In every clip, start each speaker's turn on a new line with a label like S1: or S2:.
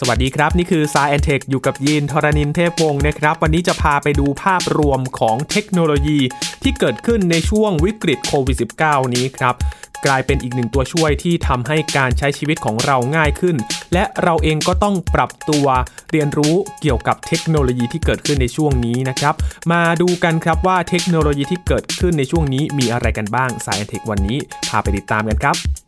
S1: สวัสดีครับ นี่คือ s ายแอนเทคอยู่กับยีนทรณินเทพวงศ์นะครับ วันนี้จะพาไปดูภาพรวมของเทคโนโลยีที่เกิดขึ้นในช่วงวิกฤตโควิด -19 นี้ครับ กลายเป็นอีกหนึ่งตัวช่วยที่ทำให้การใช้ชีวิตของเราง่ายขึ้น และเราเองก็ต้องปรับตัวเรียนรู้เกี่ยวกับเทคโนโลยีที่เกิดขึ้นในช่วงนี้นะครับ มาดูกันครับว่าเทคโนโลยีที่เกิดขึ้นในช่วงนี้มีอะไรกันบ้างสายแอนเทควันนี้พาไปติดตามกันครับ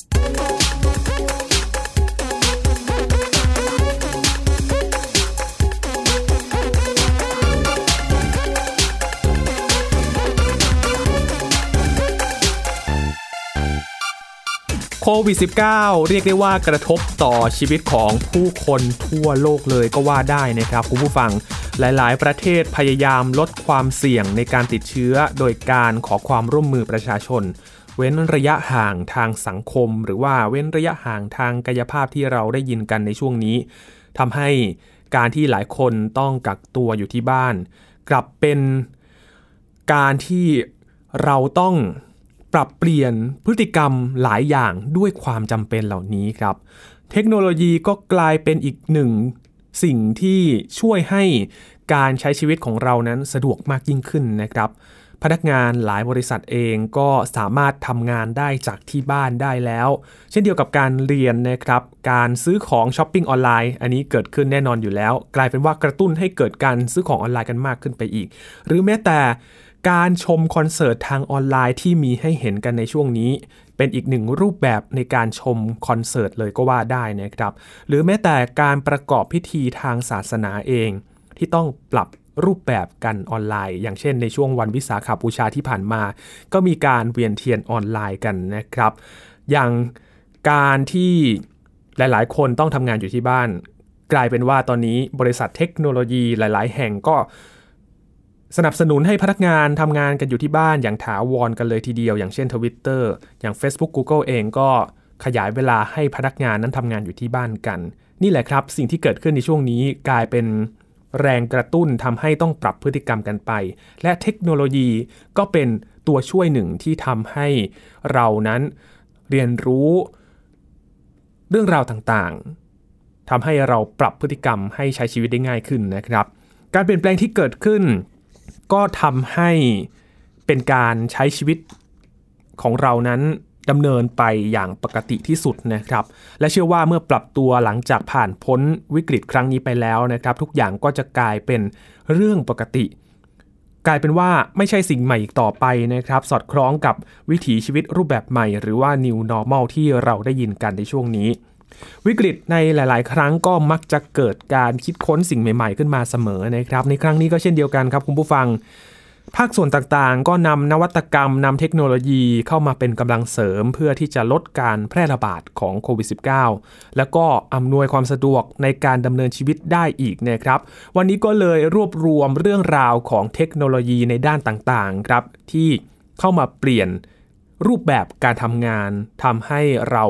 S1: โควิด -19 เรียกได้ว่ากระทบต่อชีวิตของผู้คนทั่วโลกเลยก็ว่าได้นะครับคุณผู้ฟังหลายๆ ประเทศพยายามลดความเสี่ยงในการติดเชื้อ โดยการขอความร่วมมือประชาชน เว้นระยะห่างทางสังคม หรือว่าเว้นระยะห่างทางกายภาพที่เราได้ยินกันในช่วงนี้ทำให้การที่หลายคนต้องกักตัวอยู่ที่บ้าน กลับเป็นการที่เราต้อง ปรับเปลี่ยนพฤติกรรมหลายอย่างด้วยความจำเป็นเหล่านี้ครับ เทคโนโลยีก็กลายเป็นอีกหนึ่งสิ่งที่ช่วยให้การใช้ชีวิตของเรานั้นสะดวกมากยิ่งขึ้นนะครับ พนักงานหลายบริษัทเองก็สามารถทำงานได้จากที่บ้านได้แล้ว เช่นเดียวกับการเรียนนะครับ การซื้อของช้อปปิ้งออนไลน์อันนี้เกิดขึ้นแน่นอนอยู่แล้ว กลายเป็นว่ากระตุ้นให้เกิดการซื้อของออนไลน์กันมากขึ้นไปอีก หรือแม้แต่ การชมคอนเสิร์ตทางออนไลน์ที่มีให้เห็นกันในช่วงนี้ เป็นอีกหนึ่งรูปแบบในการชมคอนเสิร์ตเลยก็ว่าได้นะครับ หรือแม้แต่การประกอบพิธีทางศาสนาเอง ที่ต้องปรับรูปแบบกันออนไลน์ อย่างเช่นในช่วงวันวิสาขาบูชาที่ผ่านมา ก็มีการเวียนเทียนออนไลน์กันนะครับ อย่างการที่หลาย ๆ คนต้องทำงานอยู่ที่บ้าน กลายเป็นว่าตอนนี้บริษัทเทคโนโลยีหลาย ๆ แห่งก็ สนับสนุนให้พนักงานทำงานกันอยู่ที่บ้านอย่างถาวรกันเลยทีเดียว อย่างเช่น Twitter อย่าง Facebook Google เองก็ขยายเวลาให้พนักงานนั้นทำงานอยู่ที่บ้านกัน นี่แหละครับ สิ่งที่เกิดขึ้นในช่วงนี้กลายเป็นแรงกระตุ้นทำให้ต้องปรับพฤติกรรมกันไป และเทคโนโลยีก็เป็นตัวช่วยหนึ่งที่ทำให้เรานั้นเรียนรู้ เรื่องราวต่างๆทำให้เราปรับพฤติกรรมให้ใช้ชีวิตได้ง่ายขึ้นนะครับ การเปลี่ยนแปลงที่เกิดขึ้น ก็ทำให้เป็นการใช้ชีวิตของเรานั้นดำเนินไปอย่างปกติที่สุดนะครับ และเชื่อว่าเมื่อปรับตัวหลังจากผ่านพ้นวิกฤตครั้งนี้ไปแล้วนะครับ ทุกอย่างก็จะกลายเป็นเรื่องปกติ กลายเป็นว่าไม่ใช่สิ่งใหม่อีกต่อไปนะครับ สอดคล้องกับวิถีชีวิตรูปแบบใหม่ หรือว่า new normal ที่เราได้ยินกันในช่วงนี้ วิกฤตในหลาย ๆ ครั้งก็มักจะเกิดการคิดค้นสิ่งใหม่ ๆ ขึ้นมาเสมอนะครับ ในครั้งนี้ก็เช่นเดียวกันครับคุณผู้ฟัง ภาคส่วนต่างๆ ก็นำนวัตกรรมนำเทคโนโลยีเข้ามาเป็นกำลังเสริม เพื่อที่จะลดการแพร่ระบาดของโควิด -19 แล้วก็อำนวยความสะดวกในการดำเนินชีวิตได้อีกนะครับ วันนี้ก็เลยรวบรวมเรื่องราวของเทคโนโลยีในด้านต่าง ๆ ครับ ที่เข้ามาเปลี่ยนรูปแบบการทำงานทำให้เรา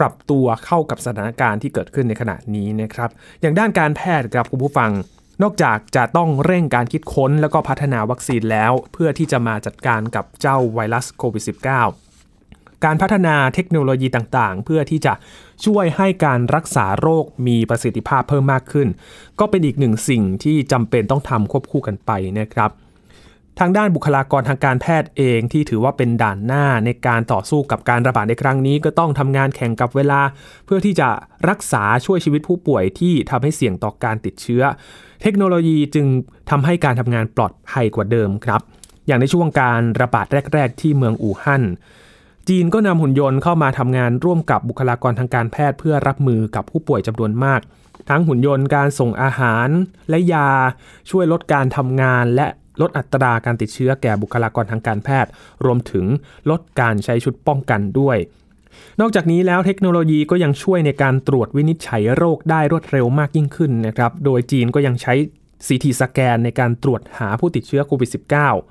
S1: ปรับตัวเข้ากับสถานการณ์ที่เกิดขึ้นในขณะนี้นะครับ อย่างด้านการแพทย์ครับคุณผู้ฟัง นอกจากจะต้องเร่งการคิดค้นแล้วก็พัฒนาวัคซีนแล้ว เพื่อที่จะมาจัดการกับเจ้าไวรัสโควิด -19 การพัฒนาเทคโนโลยีต่างๆ เพื่อที่จะช่วยให้การรักษาโรคมีประสิทธิภาพเพิ่มมากขึ้น ก็เป็นอีกหนึ่งสิ่งที่จำเป็นต้องทำควบคู่กันไปนะครับ ทางด้านบุคลากรทางการแพทย์เองที่ถือว่าเป็นด่านหน้าในการต่อสู้กับการระบาดในครั้งนี้ ก็ต้องทำงานแข่งกับเวลา เพื่อที่จะรักษาช่วยชีวิตผู้ป่วยที่ทำให้เสี่ยงต่อการติดเชื้อ เทคโนโลยีจึงทำให้การทำงานปลอดภัยกว่าเดิมครับ อย่างในช่วงการระบาดแรก ๆ ที่เมืองอู่ฮั่นจีนก็นำหุ่นยนต์เข้ามาทำงานร่วมกับบุคลากรทางการแพทย์เพื่อรับมือกับผู้ป่วยจำนวนมาก ทั้งหุ่นยนต์การส่งอาหารและยาช่วยลดการทำงานและ ลดอัตราการติดเชื้อแก่บุคลากรทางการแพทย์ รวมถึงลดการใช้ชุดป้องกันด้วย นอกจากนี้แล้วเทคโนโลยีก็ยังช่วยในการตรวจวินิจฉัยโรคได้รวดเร็วมากยิ่งขึ้นนะครับ โดยจีนก็ยังใช้ CT สแกนในการตรวจหาผู้ติดเชื้อโควิด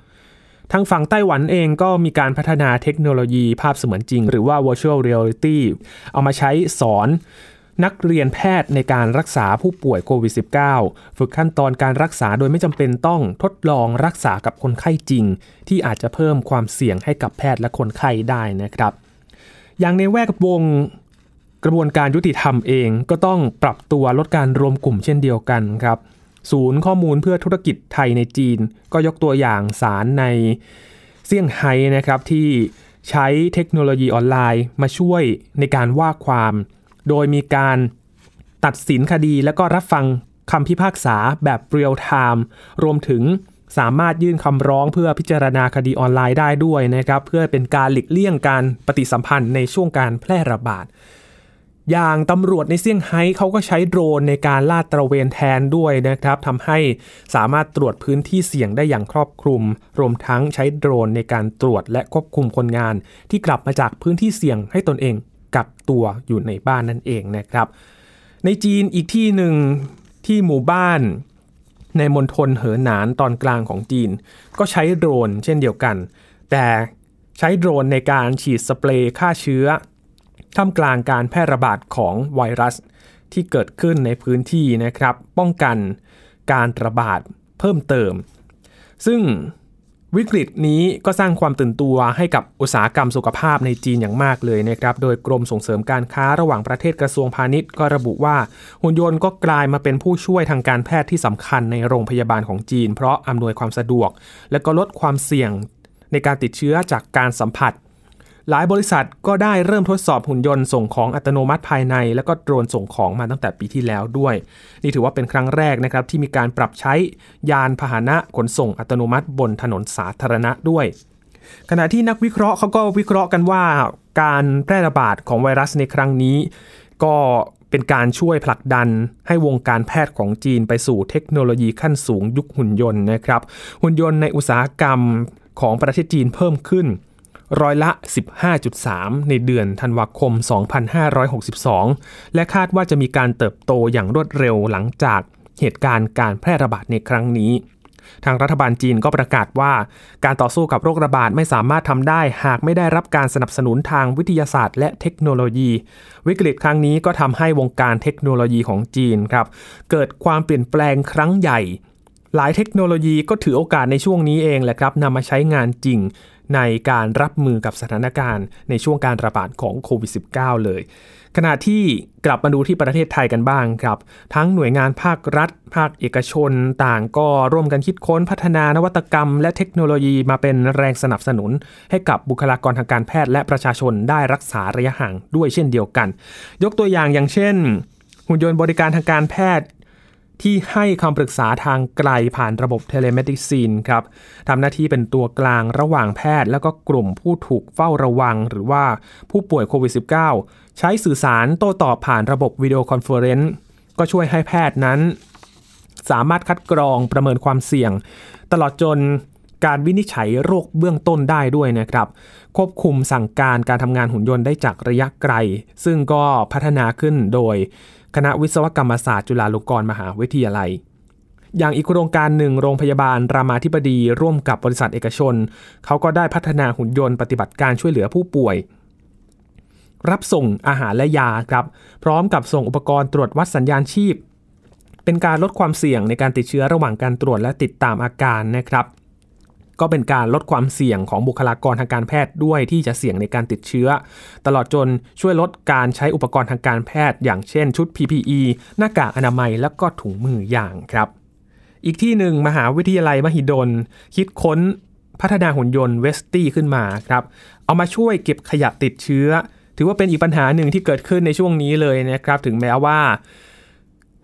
S1: -19 ทางฝั่งไต้หวันเองก็มีการพัฒนาเทคโนโลยีภาพเสมือนจริง หรือว่า virtual reality เอามาใช้สอน นักเรียนแพทย์ในการรักษาผู้ป่วยโควิด -19 ฝึกขั้นตอนการรักษาโดยไม่จำเป็นต้องทดลองรักษากับคนไข้จริง ที่อาจจะเพิ่มความเสี่ยงให้กับแพทย์และคนไข้ได้นะครับ อย่างในแวดวงกระบวนการยุติธรรมเองก็ต้องปรับตัวลดการรวมกลุ่มเช่นเดียวกันครับศูนย์ข้อมูลเพื่อธุรกิจไทยในจีน ก็ยกตัวอย่างสารในเซี่ยงไฮ้นะครับที่ใช้เทคโนโลยีออนไลน์มาช่วยในการว่าความ โดยมีการตัดสินคดีแล้วก็รับฟังคำพิพากษาแบบเรียลไทม์รวมถึงสามารถยื่นคำร้องเพื่อพิจารณาคดีออนไลน์ได้ด้วยนะครับ เพื่อเป็นการหลีกเลี่ยงการปฏิสัมพันธ์ในช่วงการแพร่ระบาด อย่างตำรวจในเซี่ยงไฮ้เขาก็ใช้โดรนในการลาดตระเวนแทนด้วยนะครับทำให้สามารถตรวจพื้นที่เสี่ยงได้อย่างครอบคลุม รวมทั้งใช้โดรนในการตรวจและควบคุมคนงาน ที่กลับมาจากพื้นที่เสี่ยงให้ตนเอง กักตัวอยู่ในบ้านนั่นเองนะครับ ในจีนอีกที่หนึ่งที่หมู่บ้านในมณฑลเหอหนานตอนกลางของจีน ก็ใช้โดรนเช่นเดียวกัน แต่ใช้โดรนในการฉีดสเปรย์ฆ่าเชื้อท่ามกลางการแพร่ระบาดของไวรัสที่เกิดขึ้นในพื้นที่นะครับ ป้องกันการระบาดเพิ่มเติม ซึ่ง วิกฤตนี้ก็สร้างความตื่นตัวให้กับอุตสาหกรรมสุขภาพในจีนอย่างมากเลยนะครับ โดยกรมส่งเสริมการค้าระหว่างประเทศกระทรวงพาณิชย์ก็ระบุว่า หุ่นยนต์ก็กลายมาเป็นผู้ช่วยทางการแพทย์ที่สำคัญในโรงพยาบาลของจีน เพราะอำนวยความสะดวก และก็ลดความเสี่ยงในการติดเชื้อจากการสัมผัส หลายบริษัทก็ได้เริ่มทดสอบหุ่นยนต์ส่งของอัตโนมัติภายใน แล้วก็โดรนส่งของมาตั้งแต่ปีที่แล้วด้วย นี่ถือว่าเป็นครั้งแรกนะครับที่มีการปรับใช้ยานพาหนะขนส่งอัตโนมัติบนถนนสาธารณะด้วย ขณะที่นักวิเคราะห์เขาก็วิเคราะห์กันว่า การแพร่ระบาดของไวรัสในครั้งนี้ ก็เป็นการช่วยผลักดันให้วงการแพทย์ของจีนไปสู่เทคโนโลยีขั้นสูงยุคหุ่นยนต์นะครับหุ่นยนต์ในอุตสาหกรรมของประเทศจีนเพิ่มขึ้น ร้อยละ 15.3 ในเดือนธันวาคม 2562 และคาดว่าจะมีการเติบโตอย่างรวดเร็วหลังจากเหตุการณ์การแพร่ระบาดในครั้งนี้ ทางรัฐบาลจีนก็ประกาศว่า การต่อสู้กับโรคระบาดไม่สามารถทำได้หากไม่ได้รับการสนับสนุนทางวิทยาศาสตร์ และเทคโนโลยี วิกฤตครั้งนี้ก็ทำให้วงการเทคโนโลยีของจีนครับ เกิดความเปลี่ยนแปลงครั้งใหญ่หลายเทคโนโลยีก็ถือโอกาสในช่วงนี้เองแหละครับนำมาใช้งานจริง ในการรับมือกับสถานการณ์ในช่วงการระบาดของโควิด -19 เลย ขณะที่กลับมาดูที่ประเทศไทยกันบ้างครับ ทั้งหน่วยงานภาครัฐ ภาคเอกชน ต่างก็ร่วมกันคิดค้นพัฒนานวัตกรรม และเทคโนโลยีมาเป็นแรงสนับสนุน ให้กับบุคลากรทางการแพทย์และประชาชนได้รักษาระยะห่างด้วยเช่นเดียวกัน ยกตัวอย่างอย่างเช่นหุ่นยนต์บริการทางการแพทย์ ที่ให้คำปรึกษาทางไกลผ่านระบบ telemedicine ครับทำหน้าที่เป็นตัวกลางระหว่างแพทย์ แล้วก็กลุ่มผู้ถูกเฝ้าระวัง หรือว่าผู้ป่วยโควิด -19 ใช้สื่อสารโต้ตอบผ่านระบบ video conference ก็ช่วยให้แพทย์นั้น สามารถคัดกรองประเมินความเสี่ยง ตลอดจนการวินิจฉัยโรคเบื้องต้นได้ด้วยนะครับ ควบคุมสั่งการการทำงานหุ่นยนต์ได้จากระยะไกล ซึ่งก็พัฒนาขึ้นโดย คณะวิศวกรรมศาสตร์จุฬาลงกรณ์มหาวิทยาลัย อย่างอีกโครงการหนึ่งโรงพยาบาลรามาธิบดีร่วมกับบริษัทเอกชน เขาก็ได้พัฒนาหุ่นยนต์ปฏิบัติการช่วยเหลือผู้ป่วย รับส่งอาหารและยาครับ พร้อมกับส่งอุปกรณ์ตรวจวัดสัญญาณชีพ เป็นการลดความเสี่ยงในการติดเชื้อระหว่างการตรวจและติดตามอาการนะครับ ก็เป็นการลดความเสี่ยงของบุคลากรทางการแพทย์ด้วยที่จะเสี่ยงในการติดเชื้อ ตลอดจนช่วยลดการใช้อุปกรณ์ทางการแพทย์ อย่างเช่นชุด PPE หน้ากากอนามัยและก็ถุงมืออย่างครับ อีกที่หนึ่งมหาวิทยาลัยมหิดล คิดค้นพัฒนาหุ่นยนต์เวสตี้ขึ้นมาครับ เอามาช่วยเก็บขยะติดเชื้อ ถือว่าเป็นอีกปัญหาหนึ่งที่เกิดขึ้นในช่วงนี้เลยนะครับ ถึงแม้ว่า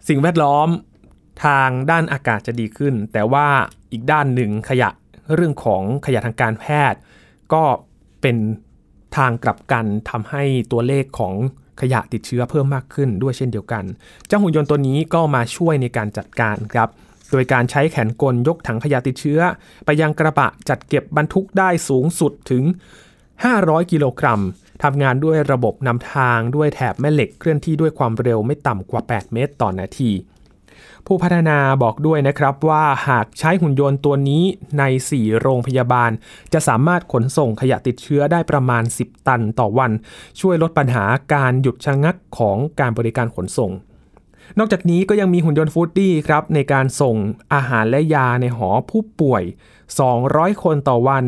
S1: สิ่งแวดล้อมทางด้านอากาศจะดีขึ้น แต่ว่าอีกด้านหนึ่งขยะ เรื่องของขยะทางการแพทย์ ก็เป็นทางกลับกันทำให้ตัวเลขของขยะติดเชื้อเพิ่มมากขึ้นด้วยเช่นเดียวกัน เจ้าหุ่นยนต์ตัวนี้ก็มาช่วยในการจัดการครับ โดยการใช้แขนกลยกถังขยะติดเชื้อ ไปยังกระบะจัดเก็บบรรทุกได้สูงสุดถึง 500 กิโลกรัมทำงานด้วยระบบนำทางด้วยแถบแม่เหล็กเคลื่อนที่ด้วยความเร็วไม่ต่ำกว่า 8 เมตรต่อนาที ผู้พัฒนาบอกด้วยนะครับว่าหากใช้หุ่นยนต์ตัวนี้ใน 4 โรงพยาบาล จะสามารถขนส่งขยะติดเชื้อได้ประมาณ 10 ตันต่อวัน ช่วยลดปัญหาการหยุดชะงักของการบริการขนส่ง นอกจากนี้ก็ยังมีหุ่นยนต์ฟูดดี้ครับในการส่งอาหารและยาในหอผู้ป่วย 200 คนต่อวัน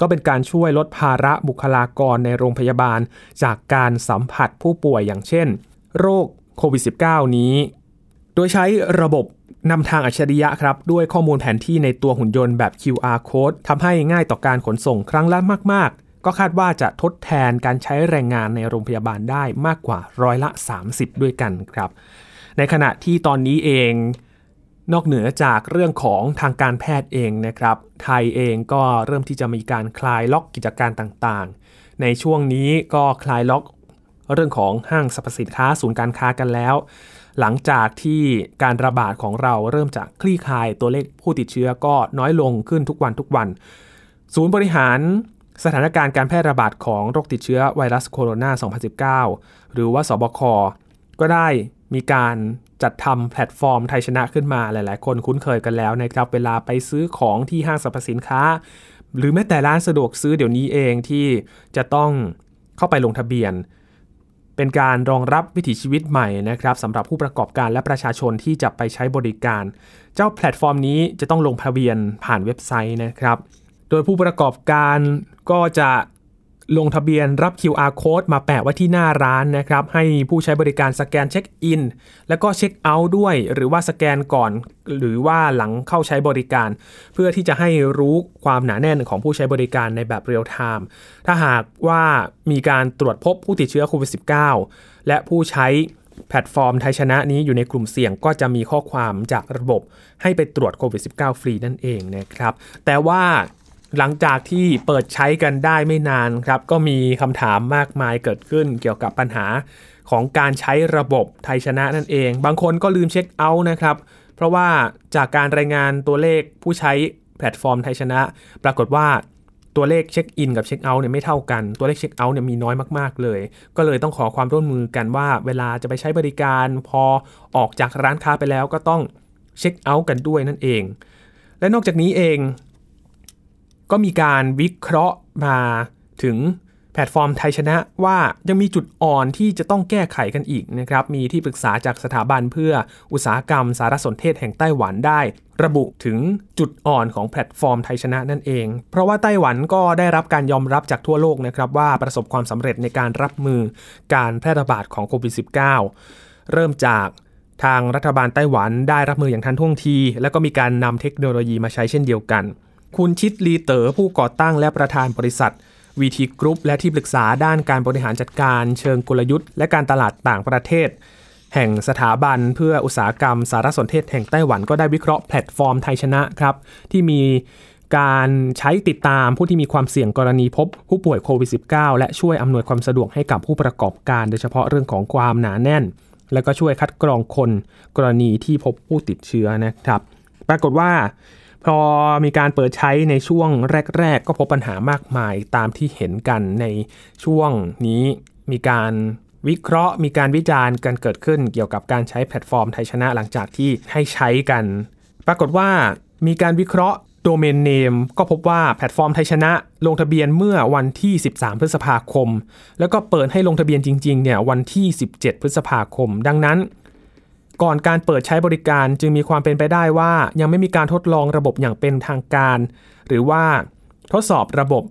S1: ก็เป็นการช่วยลดภาระบุคลากรในโรงพยาบาล จากการสัมผัสผู้ป่วยอย่างเช่น โรคโควิด -19 นี้ โดยใช้ระบบนำทางอัจฉริยะครับ ด้วยข้อมูลแผนที่ในตัวหุ่นยนต์แบบ QR code ทำให้ง่ายต่อการขนส่งครั้งละมาก ๆ ก็คาดว่าจะทดแทนการใช้แรงงานในโรงพยาบาลได้มากกว่าร้อยละ 30 ด้วยกันครับ ในขณะที่ตอนนี้เอง นอกเหนือจากเรื่องของทางการแพทย์เองนะครับ ไทยเองก็เริ่มที่จะมีการคลายล็อกกิจการต่างๆ ในช่วงนี้ก็คลายล็อกเรื่องของห้างสรรพสินค้าศูนย์การค้ากันแล้ว หลังจากที่การระบาดของเราเริ่มจากคลี่คลายตัวเลขผู้ติดเชื้อก็น้อยลงขึ้นทุกวันทุกวัน ศูนย์บริหารสถานการณ์การแพร่ระบาดของโรคติดเชื้อไวรัสโคโรนา 2019 หรือว่าสบค ก็ได้มีการจัดทำแพลตฟอร์มไทยชนะขึ้นมาหลาย ๆ คนคุ้นเคยกันแล้วนะครับ เวลาไปซื้อของที่ห้างสรรพสินค้า หรือแม้แต่ร้านสะดวกซื้อเดี๋ยวนี้เองที่จะต้องเข้าไปลงทะเบียน เป็นการรองรับวิถีชีวิตใหม่นะครับสำหรับผู้ประกอบการและประชาชนที่จะไปใช้บริการ เจ้าแพลตฟอร์มนี้จะต้องลงทะเบียนผ่านเว็บไซต์นะครับ โดยผู้ประกอบการก็จะ ลงทะเบียนรับ QR code มาแปะไว้ที่หน้าร้านนะครับ ให้ผู้ใช้บริการสแกนเช็คอิน แล้วก็เช็คเอาท์ด้วย หรือว่าสแกนก่อน หรือว่าหลังเข้าใช้บริการ เพื่อที่จะให้รู้ความหนาแน่นของผู้ใช้บริการในแบบ real-time ถ้าหากว่ามีการตรวจพบผู้ติดเชื้อโควิด -19 และผู้ใช้แพลตฟอร์มไทยชนะนี้อยู่ในกลุ่มเสี่ยงก็จะมีข้อความจากระบบให้ไปตรวจโควิด -19 ฟรีนั่นเองนะครับ แต่ว่า หลังจากที่เปิดใช้กันได้ไม่นานครับ ก็มีคำถามมากมายเกิดขึ้นเกี่ยวกับปัญหาของการใช้ระบบไทยชนะนั่นเอง บางคนก็ลืมเช็คเอาท์นะครับ เพราะว่าจากการรายงานตัวเลขผู้ใช้แพลตฟอร์มไทยชนะ ปรากฏว่าตัวเลขเช็คอินกับเช็คเอาท์เนี่ยไม่เท่ากัน ตัวเลขเช็คเอาท์เนี่ยมีน้อยมากๆเลย ก็เลยต้องขอความร่วมมือกันว่า เวลาจะไปใช้บริการพอออกจากร้านค้าไปแล้วก็ต้องเช็คเอาท์กันด้วยนั่นเอง และนอกจากนี้เอง ก็มีการวิเคราะห์มาถึงแพลตฟอร์มไทยชนะว่ายังมีจุดอ่อนที่จะต้องแก้ไขกันอีกนะครับ มีที่ปรึกษาจากสถาบันเพื่ออุตสาหกรรมสารสนเทศแห่งไต้หวันได้ ระบุถึงจุดอ่อนของแพลตฟอร์มไทยชนะนั่นเอง เพราะว่าไต้หวันก็ได้รับการยอมรับจากทั่วโลกนะครับว่าประสบความสำเร็จในการรับมือการแพร่ระบาดของโควิด -19 เริ่มจากทางรัฐบาลไต้หวันได้รับมืออย่างทันท่วงที แล้วก็มีการนำเทคโนโลยีมาใช้เช่นเดียวกัน คุณชิดลีเต๋อผู้ก่อตั้งและประธานบริษัท VT Group และที่ปรึกษาด้านการบริหารจัดการเชิงกลยุทธ์ และการตลาดต่างประเทศ แห่งสถาบันเพื่ออุตสาหกรรมสารสนเทศแห่งไต้หวันก็ได้วิเคราะห์แพลตฟอร์มไทยชนะครับที่มีการใช้ติดตามผู้ที่มีความเสี่ยงกรณีพบผู้ป่วยโควิด -19 และช่วยอำนวยความสะดวกให้กับผู้ประกอบการโดยเฉพาะเรื่องของความหนาแน่น และก็ช่วยคัดกรองคนกรณีที่พบผู้ติดเชื้อนะครับ ปรากฏว่า พอมีการเปิดใช้ในช่วงแรก ๆ ก็พบปัญหามากมายตามที่เห็นกันในช่วงนี้มีการวิเคราะห์ มีการวิจารณ์กันเกิดขึ้นเกี่ยวกับการใช้แพลตฟอร์มไทยชนะหลังจากที่ให้ใช้กัน ปรากฏว่ามีการวิเคราะห์ domain name ก็พบว่าแพลตฟอร์มไทยชนะ ลงทะเบียนเมื่อวันที่ 13 พฤษภาคม แล้วก็เปิดให้ลงทะเบียนจริงๆเนี่ยวันที่ 17 พฤษภาคม ดังนั้น ก่อนการเปิดใช้บริการจึงมีความเป็นไปได้ว่า ยังไม่มีการทดลองระบบอย่างเป็นทางการ หรือว่าทดสอบระบบ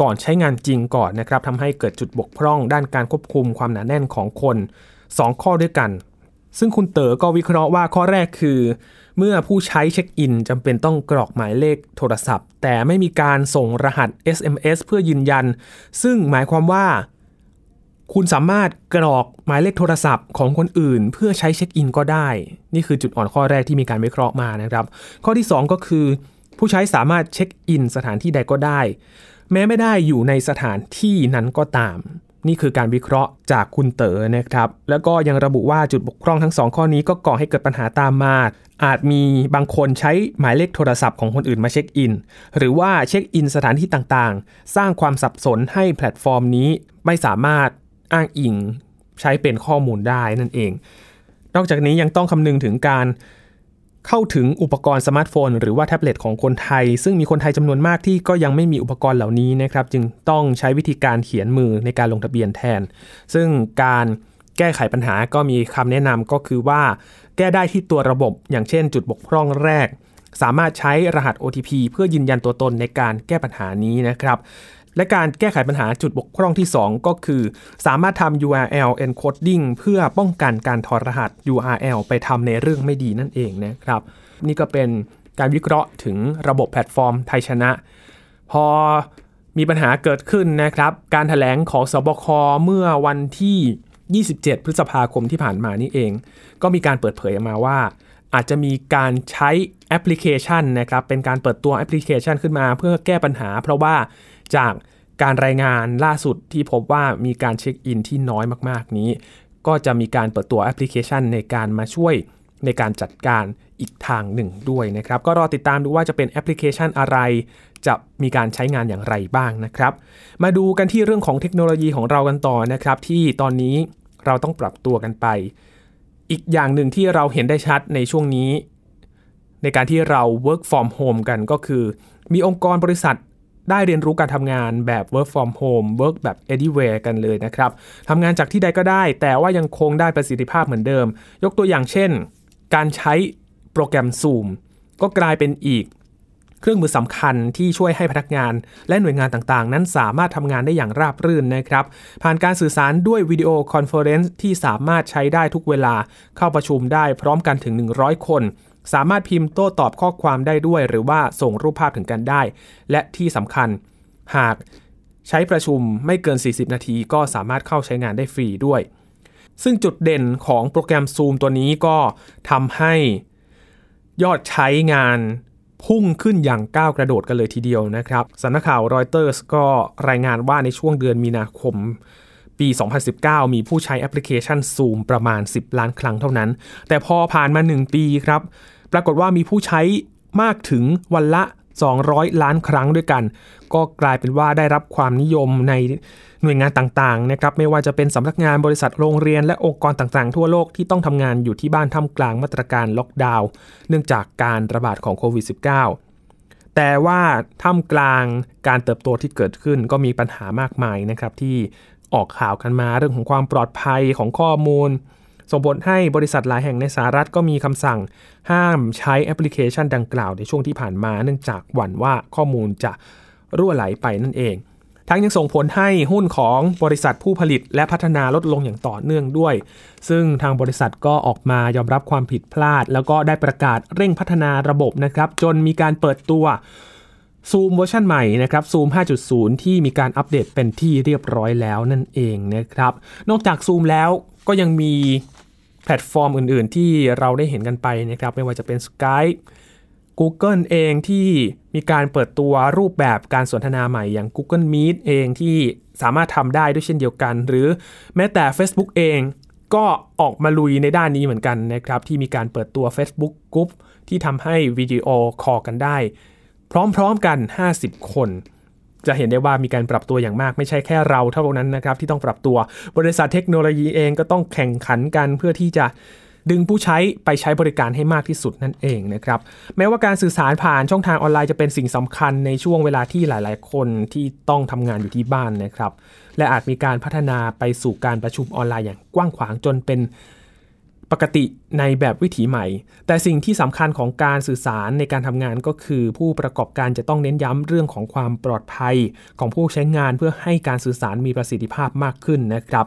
S1: ก่อนใช้งานจริงก่อนนะครับทำให้เกิดจุดบกพร่อง ด้านการควบคุมความหนาแน่นของคน 2 ข้อด้วยกัน ซึ่งคุณเต๋อก็วิเคราะห์ว่าข้อแรกคือ เมื่อผู้ใช้เช็คอินจำเป็นต้องกรอกหมายเลขโทรศัพท์ แต่ไม่มีการส่งรหัส SMS เพื่อยืนยัน ซึ่งหมายความว่า คุณสามารถกรอกหมายเลขโทรศัพท์ของคนอื่น เพื่อใช้เช็คอินก็ได้ นี่คือจุดอ่อนข้อแรกที่มีการวิเคราะห์มานะครับ ข้อที่ 2 ก็คือ ผู้ใช้สามารถเช็คอินสถานที่ใดก็ได้ แม้ไม่ได้อยู่ในสถานที่นั้นก็ตาม นี่คือการวิเคราะห์จากคุณเต๋อนะครับ แล้วก็ยังระบุว่าจุดบกพร่องทั้ง 2 ข้อนี้ก็ก่อให้เกิดปัญหาตามมา อาจมีบางคนใช้หมายเลขโทรศัพท์ของคนอื่นมาเช็คอิน หรือว่าเช็คอินสถานที่ต่างๆ สร้างความสับสนให้แพลตฟอร์มนี้ไม่สามารถ อ้างอิงใช้เป็นข้อมูลได้นั่นเอง นอกจากนี้ยังต้องคำนึงถึงการเข้าถึงอุปกรณ์สมาร์ทโฟน หรือว่าแท็บเล็ตของคนไทย ซึ่งมีคนไทยจำนวนมากที่ก็ยังไม่มีอุปกรณ์เหล่านี้นะครับ จึงต้องใช้วิธีการเขียนมือในการลงทะเบียนแทน ซึ่งการแก้ไขปัญหาก็มีคำแนะนำก็คือว่า แก้ได้ที่ตัวระบบ อย่างเช่น จุดบกพร่องแรก สามารถใช้รหัส OTP เพื่อยืนยันตัวตนในการแก้ปัญหานี้นะครับ และการแก้ไขปัญหาจุดบกพร่องที่ 2 ก็คือ สามารถทำ URL encoding เพื่อป้องกันการถอดรหัส URL ไปทำในเรื่องไม่ดีนั่นเองนะครับ นี่ก็เป็นการวิเคราะห์ถึงระบบแพลตฟอร์มไทยชนะ พอมีปัญหาเกิดขึ้นนะครับ การแถลงของศบคเมื่อวันที่ 27 พฤษภาคมที่ผ่านมานี่เอง ก็มีการเปิดเผยออกมาว่า อาจจะมีการใช้แอปพลิเคชันนะครับ เป็นการเปิดตัวแอปพลิเคชันขึ้นมาเพื่อแก้ปัญหา เพราะว่า จากการรายงานล่าสุดที่พบว่ามีการเช็คอินที่น้อยมากๆนี้ ก็จะมีการเปิดตัวแอปพลิเคชันในการมาช่วยในการจัดการอีกทางหนึ่งด้วยนะครับ ก็รอติดตามดูว่าจะเป็นแอปพลิเคชันอะไร จะมีการใช้งานอย่างไรบ้างนะครับ มาดูกันที่เรื่องของเทคโนโลยีของเรากันต่อนะครับ ที่ตอนนี้เราต้องปรับตัวกันไป อีกอย่างหนึ่งที่เราเห็นได้ชัดในช่วงนี้ ในการที่เรา work from home กันก็คือ มีองค์กรบริษัท ได้เรียนรู้การทำงานแบบ work from home work แบบ anywhere กันเลยนะครับทำงานจากที่ใดก็ได้ แต่ว่ายังคงได้ประสิทธิภาพเหมือนเดิม ยกตัวอย่างเช่น การใช้โปรแกรม Zoom ก็กลายเป็นอีกเครื่องมือสำคัญที่ช่วยให้พนักงาน และหน่วยงานต่างๆ นั้นสามารถทำงานได้อย่างราบรื่นนะครับ ผ่านการสื่อสารด้วย video conference ที่สามารถใช้ได้ทุกเวลาเข้าประชุมได้พร้อมกันถึง 100 คน สามารถพิมพ์โต้ตอบข้อความได้ด้วย หรือว่าส่งรูปภาพถึงกันได้ และที่สำคัญ หากใช้ประชุมไม่เกิน 40 นาทีก็สามารถเข้าใช้งานได้ฟรีด้วย ซึ่งจุดเด่นของโปรแกรม Zoom ตัวนี้ก็ทำให้ยอดใช้งานพุ่งขึ้นอย่างก้าวกระโดดกันเลยทีเดียวนะครับสำนักข่าวรอยเตอร์สก็รายงานว่าในช่วงเดือนมีนาคมปี 2019 มีผู้ใช้แอปพลิเคชัน Zoom ประมาณ 10 ล้านครั้งเท่านั้น แต่พอผ่านมา 1 ปีครับ ปรากฏว่ามีผู้ใช้มากถึงวันละ 200 ล้านครั้งด้วยกัน ก็กลายเป็นว่าได้รับความนิยมในหน่วยงานต่างๆนะครับไม่ว่าจะเป็นสำนักงานบริษัทโรงเรียนและองค์กรต่างๆ ทั่วโลกที่ต้องทำงานอยู่ที่บ้านท่ามกลางมาตรการล็อกดาวน์เนื่องจากการระบาดของโควิด -19 แต่ว่าท่ามกลางการเติบโตที่เกิดขึ้นก็มีปัญหามากมายนะครับที่ออกข่าวกันมาเรื่องของความปลอดภัยของข้อมูล ส่งผลให้บริษัทหลายแห่งในสหรัฐก็มีคำสั่ง ห้ามใช้แอปพลิเคชันดังกล่าวในช่วงที่ผ่านมาเนื่องจากหวั่นว่าข้อมูลจะรั่วไหลไปนั่นเอง ทั้งยังส่งผลให้หุ้นของบริษัทผู้ผลิตและพัฒนาลดลงอย่างต่อเนื่องด้วย ซึ่งทางบริษัทก็ออกมายอมรับความผิดพลาด แล้วก็ได้ประกาศเร่งพัฒนาระบบนะครับ จนมีการเปิดตัวซูมเวอร์ชันใหม่นะครับซูม 5.0 ที่มีการอัปเดตเป็นที่เรียบร้อยแล้วนั่นเองนะครับ นอกจากซูมแล้วก็ยังมี แพลตฟอร์มอื่น ๆ ที่เราได้เห็นกันไปนะครับไม่ว่าจะเป็น Skype Google เองที่มีการเปิดตัวรูปแบบการสนทนาใหม่อย่าง Google Meet เองที่สามารถทำได้ด้วยเช่นเดียวกัน หรือแม้แต่ Facebook เองก็ออกมาลุยในด้านนี้เหมือนกันนะครับ ที่มีการเปิดตัว Facebook Group ที่ทำให้วิดีโอคอลกันได้ พร้อมๆกัน 50 คน จะเห็นได้ว่ามีการปรับตัวอย่างมาก ไม่ใช่แค่เราเท่านั้นนะครับที่ต้องปรับตัว บริษัทเทคโนโลยีเองก็ต้องแข่งขันกันเพื่อที่จะดึงผู้ใช้ไปใช้บริการให้มากที่สุดนั่นเองนะครับ แม้ว่าการสื่อสารผ่านช่องทางออนไลน์จะเป็นสิ่งสำคัญในช่วงเวลาที่หลาย ๆ คนที่ต้องทำงานอยู่ที่บ้านนะครับ และอาจมีการพัฒนาไปสู่การประชุมออนไลน์อย่างกว้างขวางจนเป็น ปกติในแบบวิถีใหม่ แต่สิ่งที่สำคัญของการสื่อสารในการทำงานก็คือ ผู้ประกอบการจะต้องเน้นย้ำเรื่องของความปลอดภัยของผู้ใช้งานเพื่อให้การสื่อสารมีประสิทธิภาพมากขึ้นนะครับ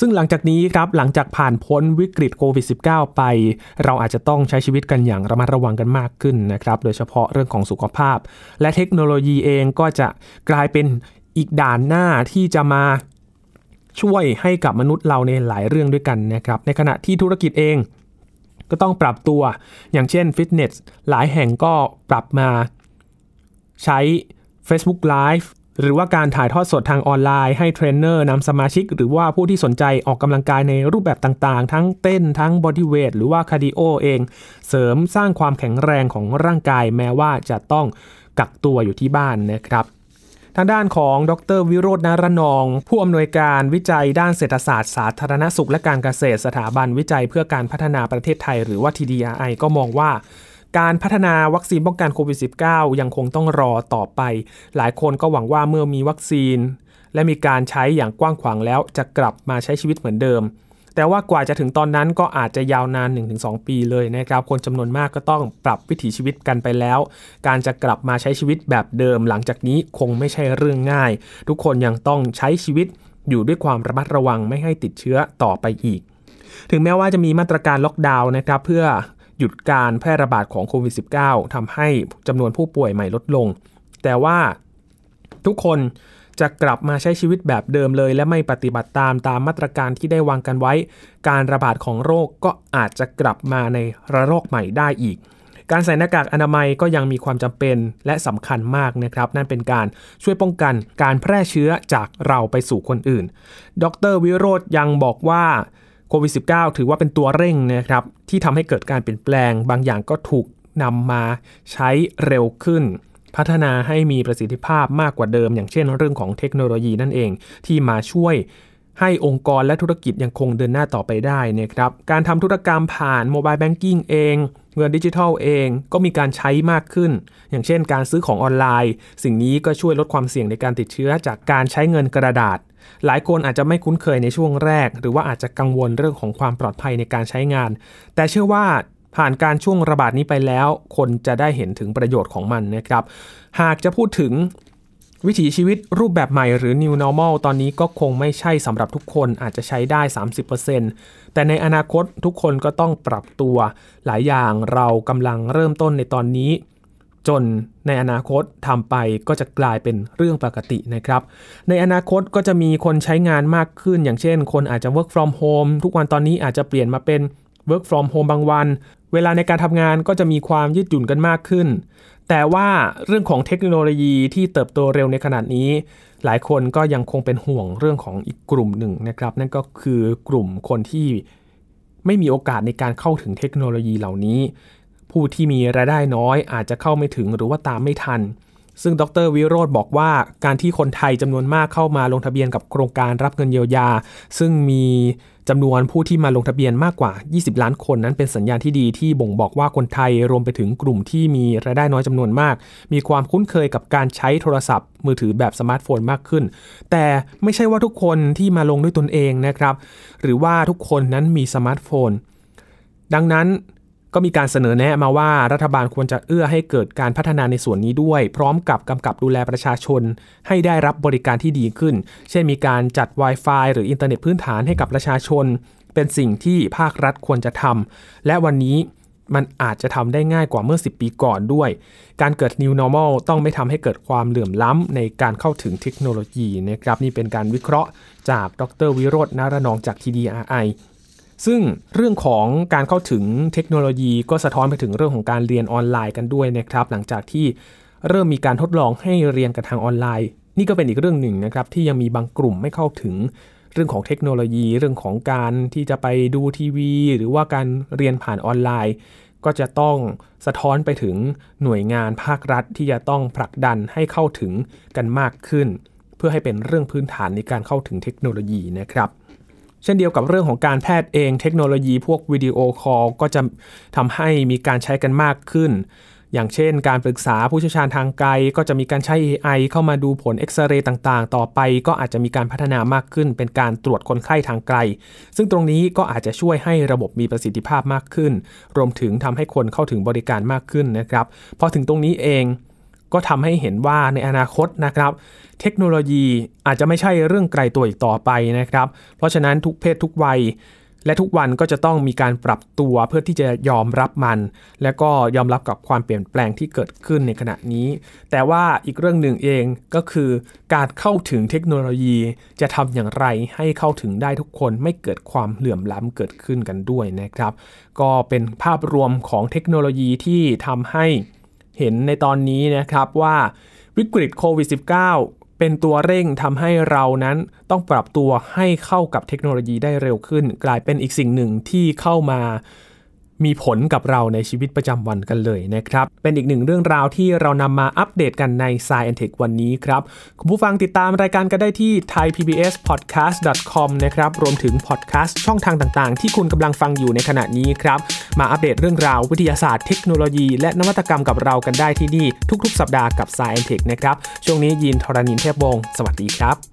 S1: ซึ่งหลังจากนี้ครับหลังจากผ่านพ้นวิกฤตโควิด -19 ไป เราอาจจะต้องใช้ชีวิตกันอย่างระมัดระวังกันมากขึ้นนะครับ โดยเฉพาะเรื่องของสุขภาพ และเทคโนโลยีเองก็จะกลายเป็นอีกด่านหน้าที่จะมา ช่วยให้กับมนุษย์เราในหลายเรื่องด้วยกันนะครับ ในขณะที่ธุรกิจเองก็ต้องปรับตัว อย่างเช่นฟิตเนสหลายแห่งก็ปรับมาใช้ Facebook Live หรือว่าการถ่ายทอดสดทางออนไลน์ให้เทรนเนอร์นำสมาชิก หรือว่าผู้ที่สนใจออกกำลังกายในรูปแบบต่างๆ ทั้งเต้นทั้ง bodyweight หรือว่า cardio เอง เสริมสร้างความแข็งแรงของร่างกายแม้ว่าจะต้องกักตัวอยู่ที่บ้านนะครับ ทางด้านของดรวิโรจน์นารนอง ผู้อำนวยการวิจัยด้านเศรษฐศาสตร์สาธารณสุขและการเกษตรสถาบันวิจัยเพื่อการพัฒนาประเทศไทย หรือว่า TDRI ก็มองว่าการพัฒนาวัคซีนป้องกันโควิด -19 ยังคงต้องรอต่อไป หลายคนก็หวังว่าเมื่อมีวัคซีน และมีการใช้อย่างกว้างขวางแล้วจะกลับมาใช้ชีวิตเหมือนเดิม แต่ว่ากว่าจะถึงตอนนั้นก็อาจจะยาวนาน 1-2 ปีเลยนะครับ คนจำนวนมากก็ต้องปรับวิถีชีวิตกันไปแล้ว การจะกลับมาใช้ชีวิตแบบเดิม หลังจากนี้คงไม่ใช่เรื่องง่าย ทุกคนยังต้องใช้ชีวิตอยู่ด้วยความระมัดระวังไม่ให้ติดเชื้อต่อไปอีก ถึงแม้ว่าจะมีมาตรการล็อกดาวน์นะครับเพื่อหยุดการแพร่ระบาดของโควิด -19 ทำให้จำนวนผู้ป่วยใหม่ลดลง แต่ว่าทุกคน จะกลับมาใช้ชีวิตแบบเดิมเลย และไม่ปฏิบัติตามตามมาตรการที่ได้วางกันไว้ การระบาดของโรคก็อาจจะกลับมาในระลอกใหม่ได้อีก การใส่หน้ากากอนามัยก็ยังมีความจำเป็นและสำคัญมากนะครับ นั่นเป็นการช่วยป้องกันการแพร่เชื้อจากเราไปสู่คนอื่น ดรวิโรธยังบอกว่าโควิด -19 ถือว่าเป็นตัวเร่งนะครับที่ทำให้เกิดการเปลี่ยนแปลง บางอย่างก็ถูกนำมาใช้เร็วขึ้น พัฒนาให้มีประสิทธิภาพมากกว่าเดิม อย่างเช่นเรื่องของเทคโนโลยีนั่นเอง ที่มาช่วยให้องค์กรและธุรกิจยังคงเดินหน้าต่อไปได้นะครับการทำธุรกรรมผ่านโมบายแบงกิ้งเอง เงินดิจิทัลเองก็มีการใช้มากขึ้น อย่างเช่นการซื้อของออนไลน์ สิ่งนี้ก็ช่วยลดความเสี่ยงในการติดเชื้อจากการใช้เงินกระดาษ หลายคนอาจจะไม่คุ้นเคยในช่วงแรก หรือว่าอาจจะกังวลเรื่องของความปลอดภัยในการใช้งาน แต่เชื่อว่า ผ่านการช่วงระบาดนี้ไปแล้ว คนจะได้เห็นถึงประโยชน์ของมันนะครับ หากจะพูดถึงวิถีชีวิตรูปแบบใหม่หรือ new normal ตอนนี้ก็คงไม่ใช่สำหรับทุกคนอาจจะใช้ได้ 30%แต่ในอนาคตทุกคนก็ต้องปรับตัว หลายอย่างเรากำลังเริ่มต้นในตอนนี้ จนในอนาคตทำไปก็จะกลายเป็นเรื่องปกตินะครับ ในอนาคตก็จะมีคนใช้งานมากขึ้น อย่างเช่น คนอาจจะ work from home ทุกวันตอนนี้อาจจะเปลี่ยนมาเป็น work from home บางวัน เวลาในการทำงานก็จะมีความยืดหยุ่นกันมากขึ้น แต่ว่าเรื่องของเทคโนโลยีที่เติบโตเร็วในขนาดนี้ หลายคนก็ยังคงเป็นห่วงเรื่องของอีกกลุ่มหนึ่งนะครับ นั่นก็คือกลุ่มคนที่ไม่มีโอกาสในการเข้าถึงเทคโนโลยีเหล่านี้ ผู้ที่มีรายได้น้อยอาจจะเข้าไม่ถึงหรือว่าตามไม่ทัน ซึ่งดรวิโรธบอกว่าการที่คนไทยจำนวนมากเข้ามาลงทะเบียนกับโครงการรับเงินเยียวยา ซึ่งมีจำนวนผู้ที่มาลงทะเบียนมากกว่า 20 ล้านคนนั้นเป็นสัญญาณที่ดีที่บ่งบอกว่าคนไทยรวมไปถึงกลุ่มที่มีรายได้น้อยจำนวนมาก มีความคุ้นเคยกับการใช้โทรศัพท์ มือถือแบบสมาร์ทโฟนมากขึ้น แต่ไม่ใช่ว่าทุกคนที่มาลงด้วยตนเองนะครับ หรือว่าทุกคนนั้นมีสมาร์ทโฟน ดังนั้น ก็มีการเสนอแนะมาว่ารัฐบาลควรจะเอื้อให้เกิดการพัฒนาในส่วนนี้ด้วย พร้อมกับกำกับดูแลประชาชน ให้ได้รับบริการที่ดีขึ้น เช่นมีการจัด Wi-Fi หรืออินเทอร์เน็ตพื้นฐานให้กับประชาชน เป็นสิ่งที่ภาครัฐควรจะทำและวันนี้มันอาจจะทำได้ง่ายกว่าเมื่อ 10 ปีก่อนด้วย การเกิด New Normal ต้องไม่ทำให้เกิดความเหลื่อมล้ำในการเข้าถึงเทคโนโลยีนะครับ นี่เป็นการวิเคราะห์จากดรวิโรจน์นารนองจาก TDRI ซึ่งเรื่องของการเข้าถึงเทคโนโลยีก็สะท้อนไปถึงเรื่องของการเรียนออนไลน์กันด้วยนะครับ หลังจากที่เริ่มมีการทดลองให้เรียนกันทางออนไลน์ นี่ก็เป็นอีกเรื่องหนึ่งนะครับที่ยังมีบางกลุ่มไม่เข้าถึงเรื่องของเทคโนโลยี เรื่องของการที่จะไปดูทีวี หรือว่าการเรียนผ่านออนไลน์ ก็จะต้องสะท้อนไปถึงหน่วยงานภาครัฐที่จะต้องผลักดันให้เข้าถึงกันมากขึ้น เพื่อให้เป็นเรื่องพื้นฐานในการเข้าถึงเทคโนโลยีนะครับ เช่นเดียวกับเรื่องของการแพทย์เองเทคโนโลยีพวก video call ก็จะทำให้มีการใช้กันมากขึ้น อย่างเช่น การปรึกษาผู้เชี่ยวชาญทางไกล ก็จะมีการใช้ AI เข้ามาดูผลเอ็กซเรย์ต่างๆ ต่อไป ก็อาจจะมีการพัฒนามากขึ้น เป็นการตรวจคนไข้ทางไกล ซึ่งตรงนี้ก็อาจจะช่วยให้ระบบมีประสิทธิภาพมากขึ้น รวมถึงทำให้คนเข้าถึงบริการมากขึ้นนะครับพอถึงตรงนี้เอง ก็ทำให้เห็นว่าในอนาคตนะครับ เทคโนโลยีอาจจะไม่ใช่เรื่องไกลตัวอีกต่อไปนะครับ เพราะฉะนั้นทุกเพศทุกวัย และทุกวันก็จะต้องมีการปรับตัวเพื่อที่จะยอมรับมัน และก็ยอมรับกับความเปลี่ยนแปลงที่เกิดขึ้นในขณะนี้ แต่ว่าอีกเรื่องหนึ่งเองก็คือการเข้าถึงเทคโนโลยีจะทำอย่างไรให้เข้าถึงได้ทุกคนไม่เกิดความเหลื่อมล้ำเกิดขึ้นกันด้วยนะครับ ก็เป็นภาพรวมของเทคโนโลยีที่ทำให้ เห็นในตอนนี้นะครับว่าวิกฤตโควิด -19 เป็นตัวเร่งทำให้เรานั้นต้องปรับตัวให้เข้ากับเทคโนโลยีได้เร็วขึ้น กลายเป็นอีกสิ่งหนึ่งที่เข้ามา มีผลกับเราในชีวิตประจำวันกันเลยนะครับ เป็นอีกหนึ่งเรื่องราวที่เรานำมาอัปเดตกันใน s าย e n t e c h วันนี้ครับ คุณผู้ฟังติดตามรายการกันได้ที่ thaipbspodcast.com นะครับ รวมถึงพอดแคสต์ช่องทางต่างๆ ที่คุณกำลังฟังอยู่ในขณะนี้ครับ มาอัปเดตเรื่องราววิทยาศาสตร์เทคโนโลยี และนวัตกรรมกับเรากันได้ที่นี่ทุก ๆ สัปดาห์กับ Sci & Tech นะครับ ช่วงนี้ยินทรณินเทพวงศ์สวัสดีครับ